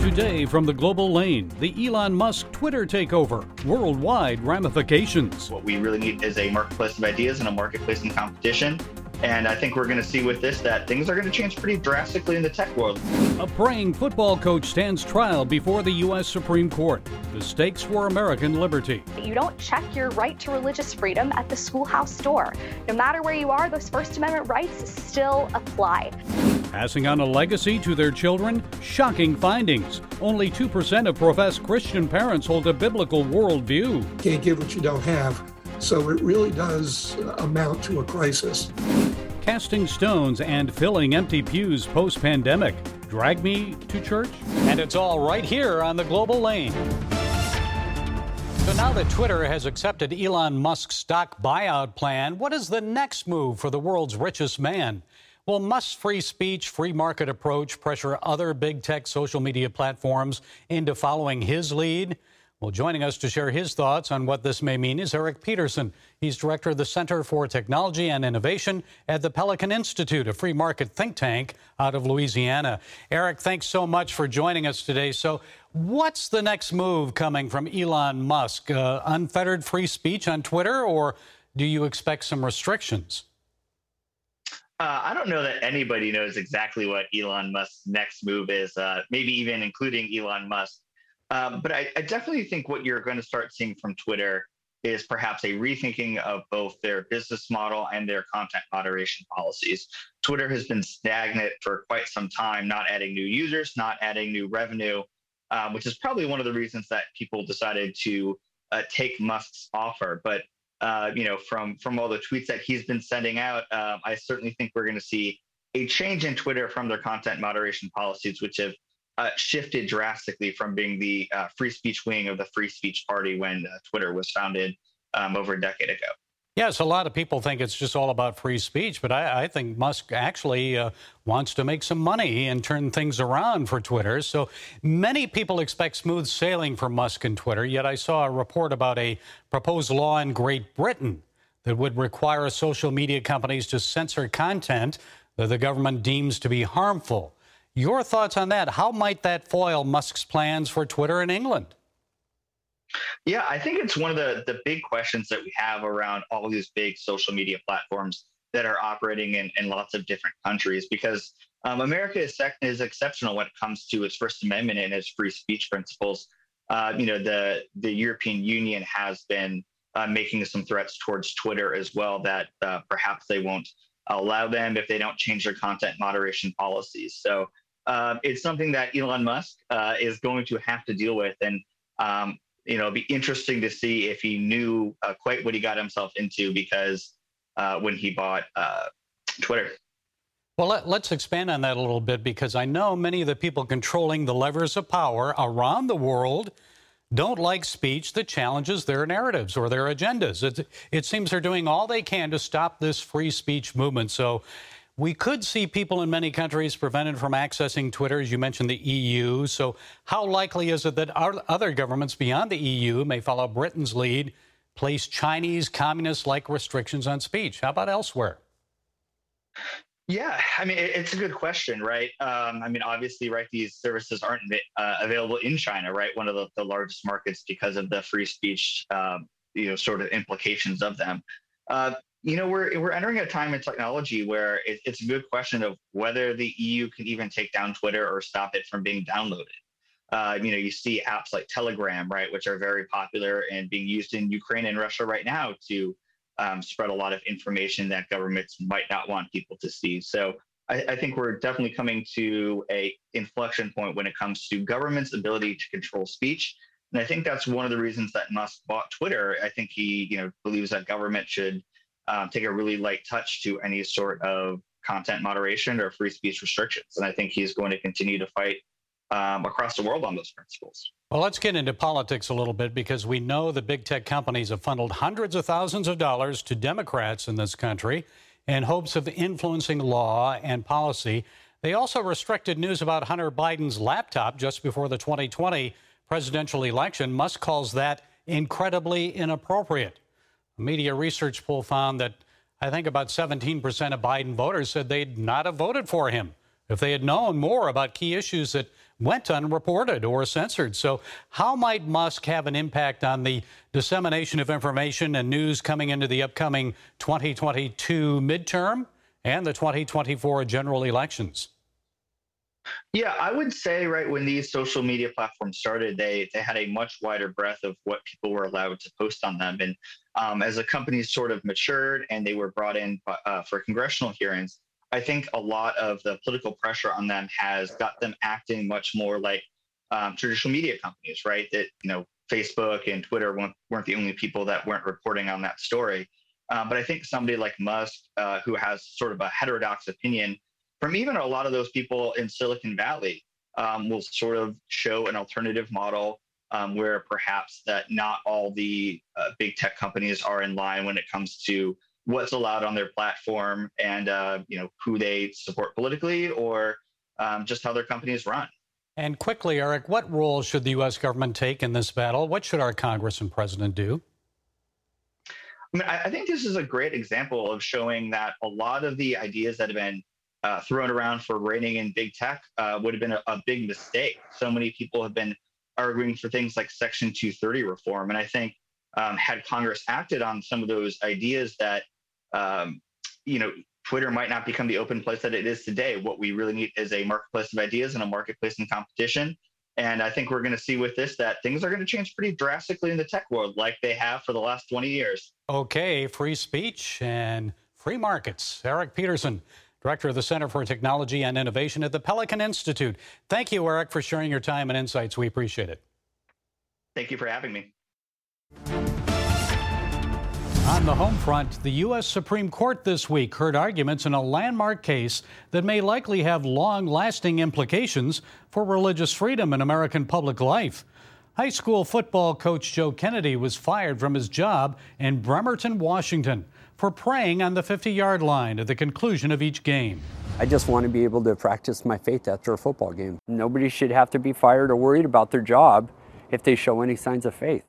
Today from the global lane, the Elon Musk Twitter takeover, worldwide ramifications. What we really need is a marketplace of ideas and a marketplace in competition. And I think we're going to see with this that things are going to change pretty drastically in the tech world. A praying football coach stands trial before the U.S. Supreme Court. The stakes for American liberty. You don't check your right to religious freedom at the schoolhouse door. No matter where you are, those First Amendment rights still apply. Passing on a legacy to their children? Shocking findings. Only 2% of professed Christian parents hold a biblical worldview. Can't give what you don't have. So it really does uh, amount to a crisis. Casting stones and filling empty pews post pandemic. Drag me to church? And it's all right here on the global lane. So now that Twitter has accepted Elon Musk's stock buyout plan, what is the next move for the world's richest man? Will Musk's free speech, free market approach pressure other big tech social media platforms into following his lead? Well, joining us to share his thoughts on what this may mean is Eric Peterson. He's director of the Center for Technology and Innovation at the Pelican Institute, a free market think tank out of Louisiana. Eric, thanks so much for joining us today. So, what's the next move coming from Elon Musk? Uh, unfettered free speech on Twitter, or do you expect some restrictions? Uh, I don't know that anybody knows exactly what Elon Musk's next move is, uh, maybe even including Elon Musk. Um, but I, I, definitely think what you're going to start seeing from Twitter is perhaps a rethinking of both their business model and their content moderation policies. Twitter has been stagnant for quite some time, not adding new users, not adding new revenue, um, which is probably one of the reasons that people decided to uh, take Musk's offer. But uh, you know, from from all the tweets that he's been sending out, uh, I certainly think we're going to see a change in Twitter from their content moderation policies, which have uh, shifted drastically from being the uh, free speech wing of the free speech party when uh, Twitter was founded um, over a decade ago. Yes, a lot of people think it's just all about free speech, but I, I think Musk actually uh, wants to make some money and turn things around for Twitter. So many people expect smooth sailing for Musk and Twitter, yet I saw a report about a proposed law in Great Britain that would require social media companies to censor content that the government deems to be harmful. Your thoughts on that? How might that foil Musk's plans for Twitter in England? Yeah, I think it's one of the, the big questions that we have around all these big social media platforms that are operating in, in lots of different countries because um, America is, sec- is exceptional when it comes to its First Amendment and its free speech principles. Uh, you know, the, the European Union has been uh, making some threats towards Twitter as well that uh, perhaps they won't allow them if they don't change their content moderation policies. So uh, it's something that Elon Musk uh, is going to have to deal with. And, um, you know, it'd be interesting to see if he knew uh, quite what he got himself into because uh, when he bought uh, Twitter. Well, let, us expand on that a little bit because I know many of the people controlling the levers of power around the world don't like speech that challenges their narratives or their agendas. It, it seems they're doing all they can to stop this free speech movement. So we could see people in many countries prevented from accessing Twitter, as you mentioned, the EU. So, how likely is it that other governments beyond the EU may follow Britain's lead, place Chinese communist like restrictions on speech? How about elsewhere? Yeah, I mean, it's a good question, right? Um, I mean, obviously, right, these services aren't uh, available in China, right? One of the, the, largest markets because of the free speech, um, you know, sort of implications of them. Uh, you know, we're we're entering a time in technology where it, it's a good question of whether the EU can even take down Twitter or stop it from being downloaded. Uh, you know, you see apps like Telegram, right, which are very popular and being used in Ukraine and Russia right now to um, spread a lot of information that governments might not want people to see. So I, I, think we're definitely coming to a inflection point when it comes to government's ability to control speech. And I think that's one of the reasons that Musk bought Twitter. I think he, you know, believes that government should um, take a really light touch to any sort of content moderation or free speech restrictions. And I think he's going to continue to fight um, across the world on those principles. Well, let's get into politics a little bit because we know the big tech companies have funneled hundreds of thousands of dollars to Democrats in this country in hopes of influencing law and policy. They also restricted news about Hunter Biden's laptop just before the 2020 presidential election. Musk calls that incredibly inappropriate. Media research poll found that I think about 17% of Biden voters said they'd not have voted for him if they had known more about key issues that went unreported or censored. So, how might Musk have an impact on the dissemination of information and news coming into the upcoming 2022 midterm and the 2024 general elections? Yeah, I would say right when these social media platforms started, they they had a much wider breadth of what people were allowed to post on them, and um, as the companies sort of matured and they were brought in uh, for congressional hearings, I think a lot of the political pressure on them has got them acting much more like um, traditional media companies, right? That you know, Facebook and Twitter weren't, weren't the only people that weren't reporting on that story. Um, but I think somebody like Musk, uh, who has sort of a heterodox opinion, from even a lot of those people in Silicon Valley, um, will sort of show an alternative model um, where perhaps that not all the uh, big tech companies are in line when it comes to what's allowed on their platform and uh, you know who they support politically or um, just how their companies run. And quickly, Eric, what role should the U.S. government take in this battle? What should our Congress and president do? I mean, I think this is a great example of showing that a lot of the ideas that have been uh, thrown around for reining in big tech uh, would have been a, a, big mistake. So many people have been arguing for things like Section 230 reform. And I think um, had Congress acted on some of those ideas that um, you know, Twitter might not become the open place that it is today. What we really need is a marketplace of ideas and a marketplace in competition. And I think we're going to see with this that things are going to change pretty drastically in the tech world, like they have for the last 20 years. Okay, free speech and free markets. Eric Peterson, Director of the Center for Technology and Innovation at the Pelican Institute. Thank you, Eric, for sharing your time and insights. We appreciate it. Thank you for having me. On the home front, the U.S. Supreme Court this week heard arguments in a landmark case that may likely have long lasting implications for religious freedom in American public life. High school football coach Joe Kennedy was fired from his job in Bremerton, Washington, for praying on the 50 yard line at the conclusion of each game. I just want to be able to practice my faith after a football game. Nobody should have to be fired or worried about their job if they show any signs of faith.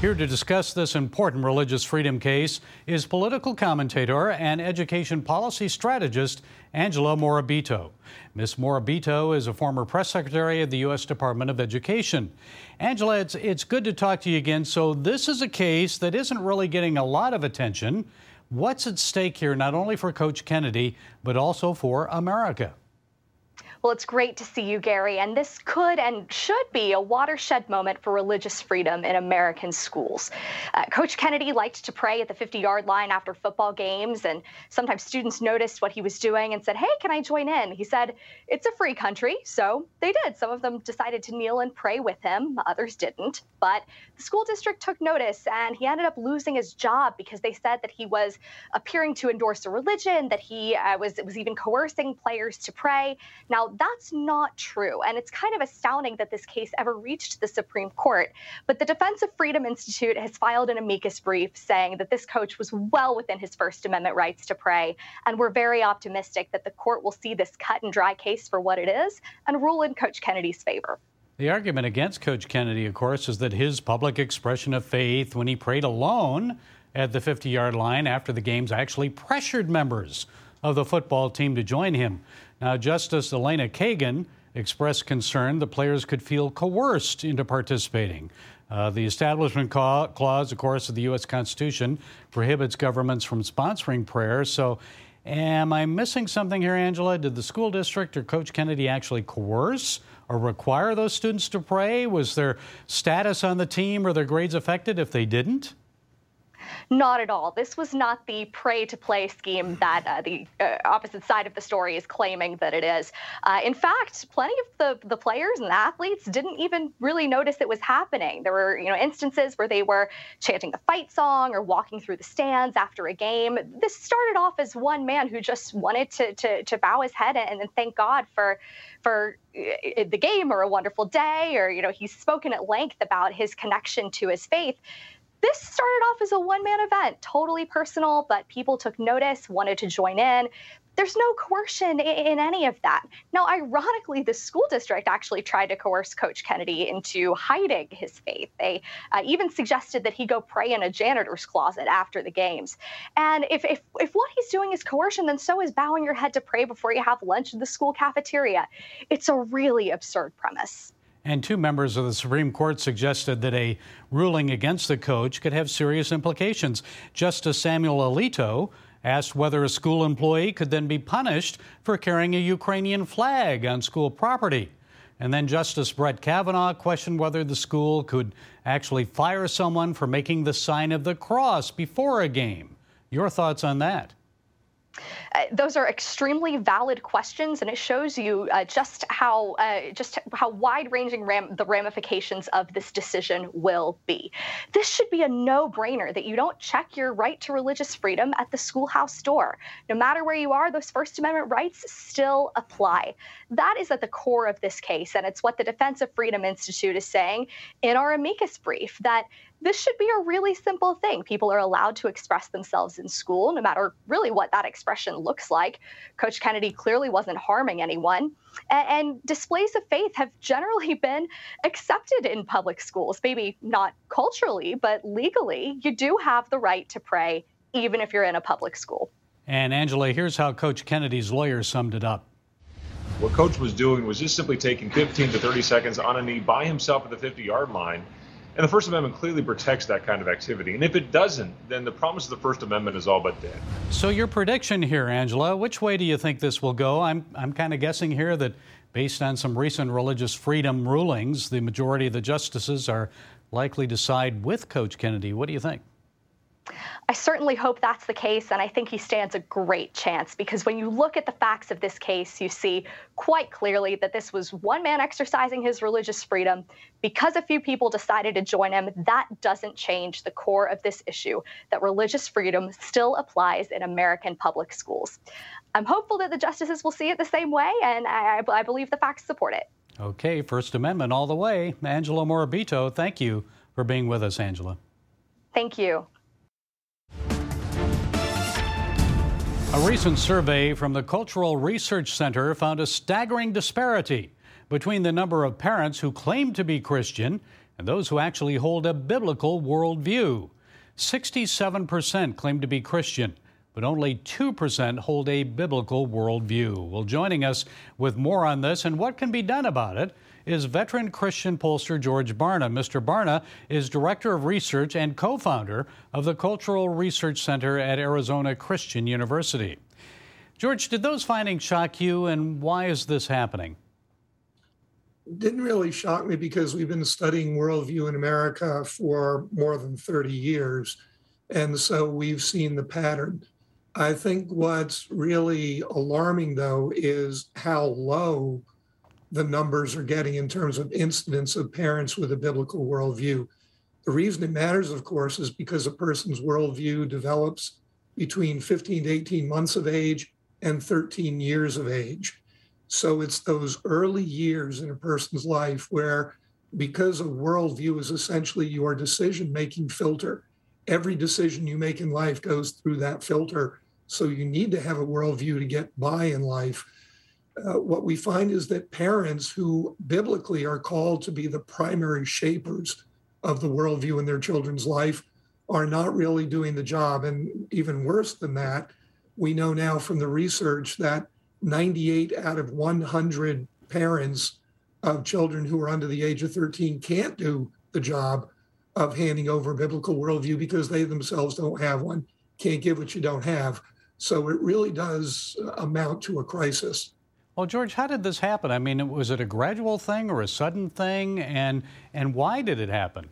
Here to discuss this important religious freedom case is political commentator and education policy strategist Angela Morabito. Ms. Morabito is a former press secretary of the U.S. Department of Education. Angela, it's, it's good to talk to you again. So, this is a case that isn't really getting a lot of attention. What's at stake here, not only for Coach Kennedy, but also for America? Well, it's great to see you, Gary. And this could and should be a watershed moment for religious freedom in American schools. Uh, Coach Kennedy liked to pray at the 50 yard line after football games, and sometimes students noticed what he was doing and said, Hey, can I join in? He said, It's a free country. So they did. Some of them decided to kneel and pray with him, others didn't. But the school district took notice, and he ended up losing his job because they said that he was appearing to endorse a religion, that he uh, was, was even coercing players to pray. Now, that's not true. And it's kind of astounding that this case ever reached the Supreme Court. But the Defense of Freedom Institute has filed an amicus brief saying that this coach was well within his First Amendment rights to pray. And we're very optimistic that the court will see this cut and dry case for what it is and rule in Coach Kennedy's favor. The argument against Coach Kennedy, of course, is that his public expression of faith when he prayed alone at the 50 yard line after the games actually pressured members of the football team to join him. Now, Justice Elena Kagan expressed concern the players could feel coerced into participating. Uh, the Establishment Clause, of course, of the U.S. Constitution prohibits governments from sponsoring prayer. So, am I missing something here, Angela? Did the school district or Coach Kennedy actually coerce or require those students to pray? Was their status on the team or their grades affected if they didn't? Not at all. This was not the pray to play scheme that uh, the uh, opposite side of the story is claiming that it is. Uh, in fact, plenty of the, the players and the athletes didn't even really notice it was happening. There were, you know, instances where they were chanting the fight song or walking through the stands after a game. This started off as one man who just wanted to to, to bow his head and, and thank God for for uh, the game or a wonderful day or you know he's spoken at length about his connection to his faith this started off as a one man event, totally personal, but people took notice, wanted to join in. there's no coercion in, any of that. Now, ironically, the school district actually tried to coerce Coach Kennedy into hiding his faith. They uh, even suggested that he go pray in a janitor's closet after the games. And if, if, if what he's doing is coercion, then so is bowing your head to pray before you have lunch in the school cafeteria. It's a really absurd premise. And two members of the Supreme Court suggested that a ruling against the coach could have serious implications. Justice Samuel Alito asked whether a school employee could then be punished for carrying a Ukrainian flag on school property. And then Justice Brett Kavanaugh questioned whether the school could actually fire someone for making the sign of the cross before a game. Your thoughts on that? Uh, those are extremely valid questions, and it shows you uh, just how uh, just how wide-ranging ram- the ramifications of this decision will be. This should be a no-brainer that you don't check your right to religious freedom at the schoolhouse door. No matter where you are, those First Amendment rights still apply. That is at the core of this case, and it's what the Defense of Freedom Institute is saying in our amicus brief that this should be a really simple thing. People are allowed to express themselves in school, no matter really what that expression looks like. Coach Kennedy clearly wasn't harming anyone. And, and, displays of faith have generally been accepted in public schools, maybe not culturally, but legally. You do have the right to pray, even if you're in a public school. And Angela, here's how Coach Kennedy's lawyer summed it up. What Coach was doing was just simply taking 15 to 30 seconds on a knee by himself at the 50 yard line and the First Amendment clearly protects that kind of activity. And if it doesn't, then the promise of the First Amendment is all but dead. So, your prediction here, Angela, which way do you think this will go? I'm, I'm kind of guessing here that based on some recent religious freedom rulings, the majority of the justices are likely to side with Coach Kennedy. What do you think? I certainly hope that's the case, and I think he stands a great chance because when you look at the facts of this case, you see quite clearly that this was one man exercising his religious freedom. Because a few people decided to join him, that doesn't change the core of this issue that religious freedom still applies in American public schools. I'm hopeful that the justices will see it the same way, and I, I believe the facts support it. Okay, First Amendment all the way. Angela Morabito, thank you for being with us, Angela. Thank you. A recent survey from the Cultural Research Center found a staggering disparity between the number of parents who claim to be Christian and those who actually hold a biblical worldview. 67% claim to be Christian, but only 2% hold a biblical worldview. Well, joining us with more on this and what can be done about it is veteran Christian pollster George Barna. Mr. Barna is Director of Research and co founder of the Cultural Research Center at Arizona Christian University. George, did those findings shock you, and why is this happening? didn't really shock me because we've been studying worldview in America for more than 30 years. And so we've seen the pattern. I think what's really alarming, though, is how low the numbers are getting in terms of incidents of parents with a biblical worldview. The reason it matters, of course, is because a person's worldview develops between 15 to 18 months of age and 13 years of age. So it's those early years in a person's life where, because a worldview is essentially your decision making filter, every decision you make in life goes through that filter. So you need to have a worldview to get by in life uh, what we find is that parents who biblically are called to be the primary shapers of the worldview in their children's life are not really doing the job. And even worse than that, we know now from the research that 98 out of 100 parents of children who are under the age of 13 can't do the job of handing over a biblical worldview because they themselves don't have one, can't give what you don't have. So it really does amount to a crisis. Well, George, how did this happen? I mean, was it a gradual thing or a sudden thing? And, and why did it happen?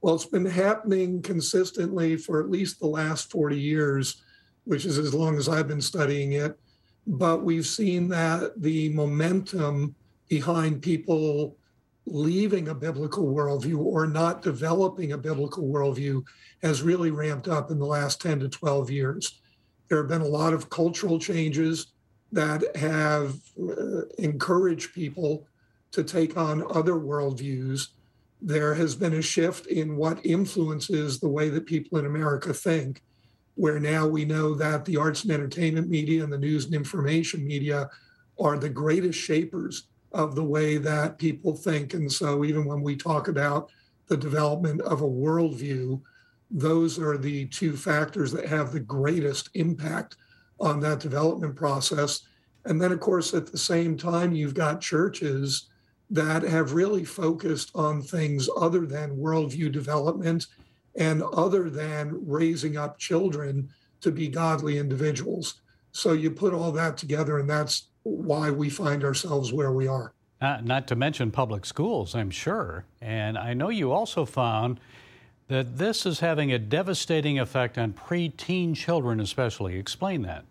Well, it's been happening consistently for at least the last 40 years, which is as long as I've been studying it. But we've seen that the momentum behind people leaving a biblical worldview or not developing a biblical worldview has really ramped up in the last 10 to 12 years. There have been a lot of cultural changes that have uh, encouraged people to take on other worldviews. There has been a shift in what influences the way that people in America think. where now we know that the arts and entertainment media and the news and information media are the greatest shapers of the way that people think. And so, even when we talk about the development of a worldview, those are the two factors that have the greatest impact on that development process. And then, of course, at the same time, you've got churches that have really focused on things other than worldview development and other than raising up children to be godly individuals. So you put all that together, and that's why we find ourselves where we are. Uh, not to mention public schools, I'm sure. And I know you also found that this is having a devastating effect on preteen children, especially. Explain that.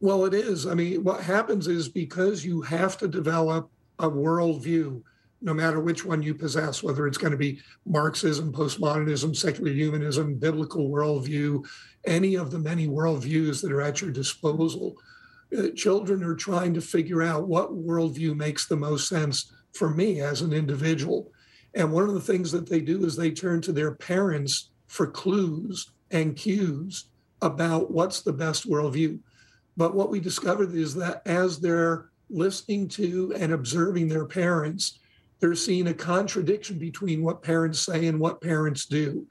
Well, it is. I mean, what happens is because you have to develop a worldview, no matter which one you possess, whether it's going to be Marxism, postmodernism, secular humanism, biblical worldview, any of the many worldviews that are at your disposal. Uh, children are trying to figure out what worldview makes the most sense for me as an individual. And one of the things that they do is they turn to their parents for clues and cues about what's the best worldview. But what we discovered is that as they're listening to and observing their parents, they're seeing a contradiction between what parents say and what parents do.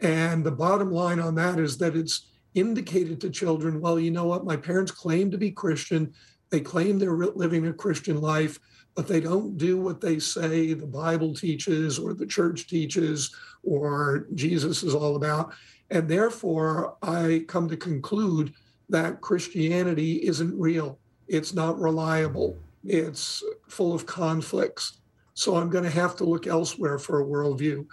And the bottom line on that is that it's indicated to children well, you know what, my parents claim to be Christian, they claim they're living a Christian life, but they don't do what they say the Bible teaches or the church teaches or Jesus is all about. And therefore, I come to conclude that Christianity isn't real. It's not reliable. It's full of conflicts. So I'm going to have to look elsewhere for a worldview.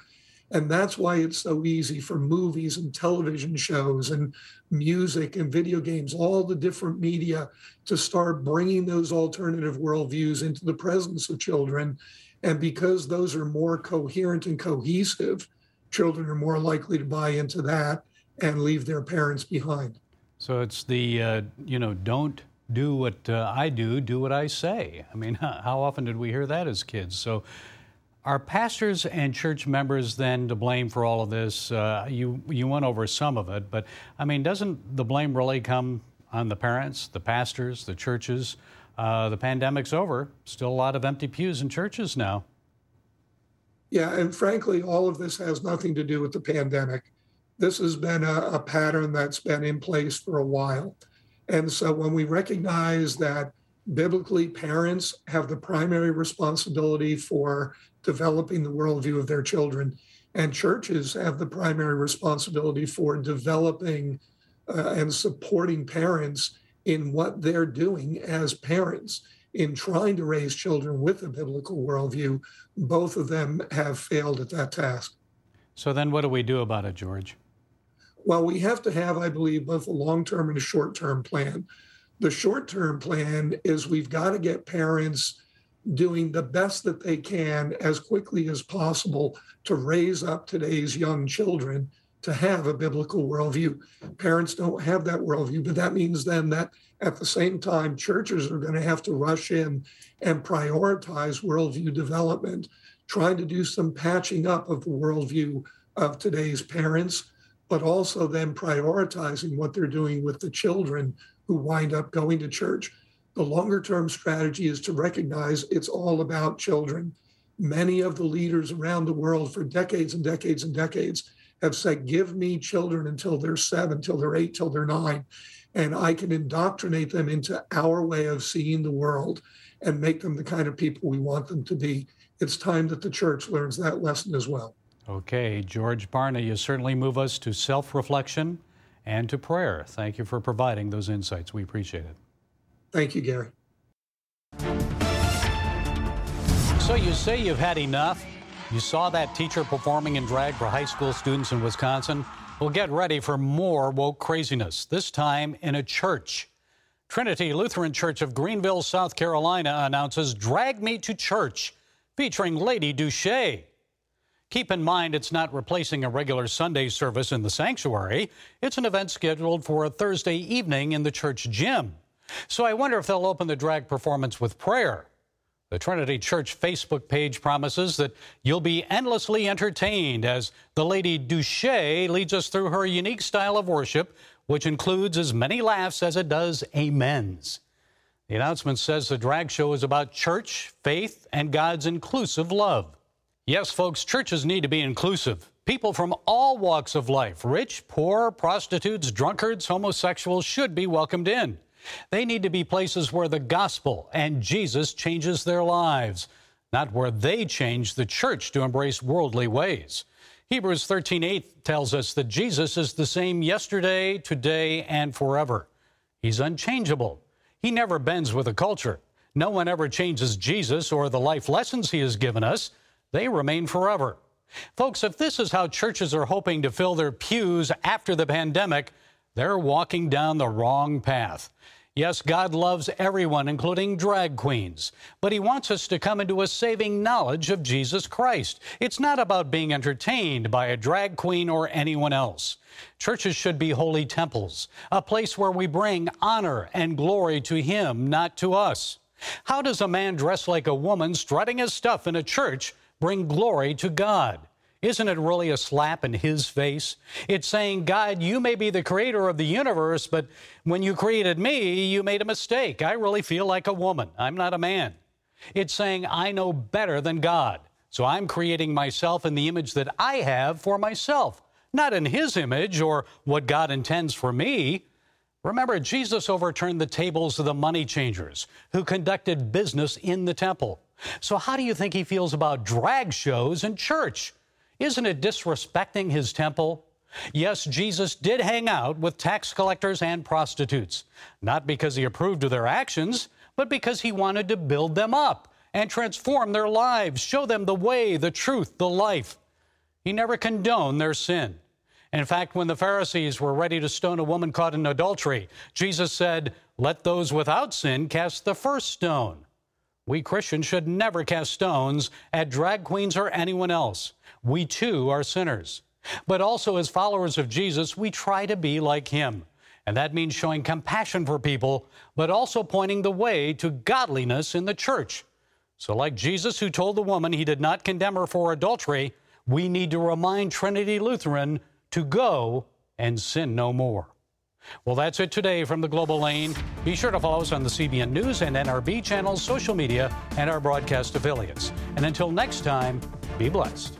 And that's why it's so easy for movies and television shows and music and video games, all the different media, to start bringing those alternative worldviews into the presence of children. And because those are more coherent and cohesive, children are more likely to buy into that and leave their parents behind. So it's the, uh, you know, don't do what uh, I do, do what I say. I mean, how often did we hear that as kids? So are pastors and church members then to blame for all of this? Uh, you, you went over some of it, but I mean, doesn't the blame really come on the parents, the pastors, the churches? Uh, the pandemic's over. Still a lot of empty pews in churches now. Yeah, and frankly, all of this has nothing to do with the pandemic this has been a, a pattern that's been in place for a while. And so when we recognize that biblically parents have the primary responsibility for developing the worldview of their children, and churches have the primary responsibility for developing uh, and supporting parents in what they're doing as parents in trying to raise children with a biblical worldview. Both of them have failed at that task. So then, what do we do about it, George? Well, we have to have, I believe, both a long term and a short term plan. The short term plan is we've got to get parents doing the best that they can as quickly as possible to raise up today's young children to have a biblical worldview. Parents don't have that worldview, but that means then that at the same time, churches are going to have to rush in and prioritize worldview development, trying to do some patching up of the worldview of today's parents but also then prioritizing what they're doing with the children who wind up going to church. The longer term strategy is to recognize it's all about children. Many of the leaders around the world for decades and decades and decades have said, Give me children until they're seven, till they're eight, till they're nine, and I can indoctrinate them into our way of seeing the world and make them the kind of people we want them to be. It's time that the church learns that lesson as well. Okay, George Barna, you certainly move us to self reflection and to prayer. Thank you for providing those insights. We appreciate it. Thank you, Gary. So, you say you've had enough? You saw that teacher performing in drag for high school students in Wisconsin? Well, get ready for more woke craziness, this time in a church. Trinity Lutheran Church of Greenville, South Carolina announces Drag Me to Church, featuring Lady Duche. Keep in mind, it's not replacing a regular Sunday service in the sanctuary. It's an event scheduled for a Thursday evening in the church gym. So I wonder if they'll open the drag performance with prayer. The Trinity Church Facebook page promises that you'll be endlessly entertained as the Lady Duche leads us through her unique style of worship, which includes as many laughs as it does amens. The announcement says the drag show is about church, faith, and God's inclusive love. Yes, folks, churches need to be inclusive. People from all walks of life, rich, poor, prostitutes, drunkards, homosexuals, should be welcomed in. They need to be places where the gospel and Jesus changes their lives, not where they change the church to embrace worldly ways. Hebrews 13:8 tells us that Jesus is the same yesterday, today, and forever. He's unchangeable. He never bends with the culture. No one ever changes Jesus or the life lessons he has given us. They remain forever. Folks, if this is how churches are hoping to fill their pews after the pandemic, they're walking down the wrong path. Yes, God loves everyone, including drag queens, but He wants us to come into a saving knowledge of Jesus Christ. It's not about being entertained by a drag queen or anyone else. Churches should be holy temples, a place where we bring honor and glory to Him, not to us. How does a man dressed like a woman strutting his stuff in a church bring glory to God? Isn't it really a slap in his face? It's saying, God, you may be the creator of the universe, but when you created me, you made a mistake. I really feel like a woman. I'm not a man. It's saying, I know better than God. So I'm creating myself in the image that I have for myself, not in his image or what God intends for me. Remember, Jesus overturned the tables of the money changers who conducted business in the temple. So, how do you think he feels about drag shows and church? Isn't it disrespecting his temple? Yes, Jesus did hang out with tax collectors and prostitutes, not because he approved of their actions, but because he wanted to build them up and transform their lives, show them the way, the truth, the life. He never condoned their sin. In fact, when the Pharisees were ready to stone a woman caught in adultery, Jesus said, Let those without sin cast the first stone. We Christians should never cast stones at drag queens or anyone else. We too are sinners. But also, as followers of Jesus, we try to be like him. And that means showing compassion for people, but also pointing the way to godliness in the church. So, like Jesus, who told the woman he did not condemn her for adultery, we need to remind Trinity Lutheran to go and sin no more. Well, that's it today from the Global Lane. Be sure to follow us on the CBN News and NRB channels, social media, and our broadcast affiliates. And until next time, be blessed.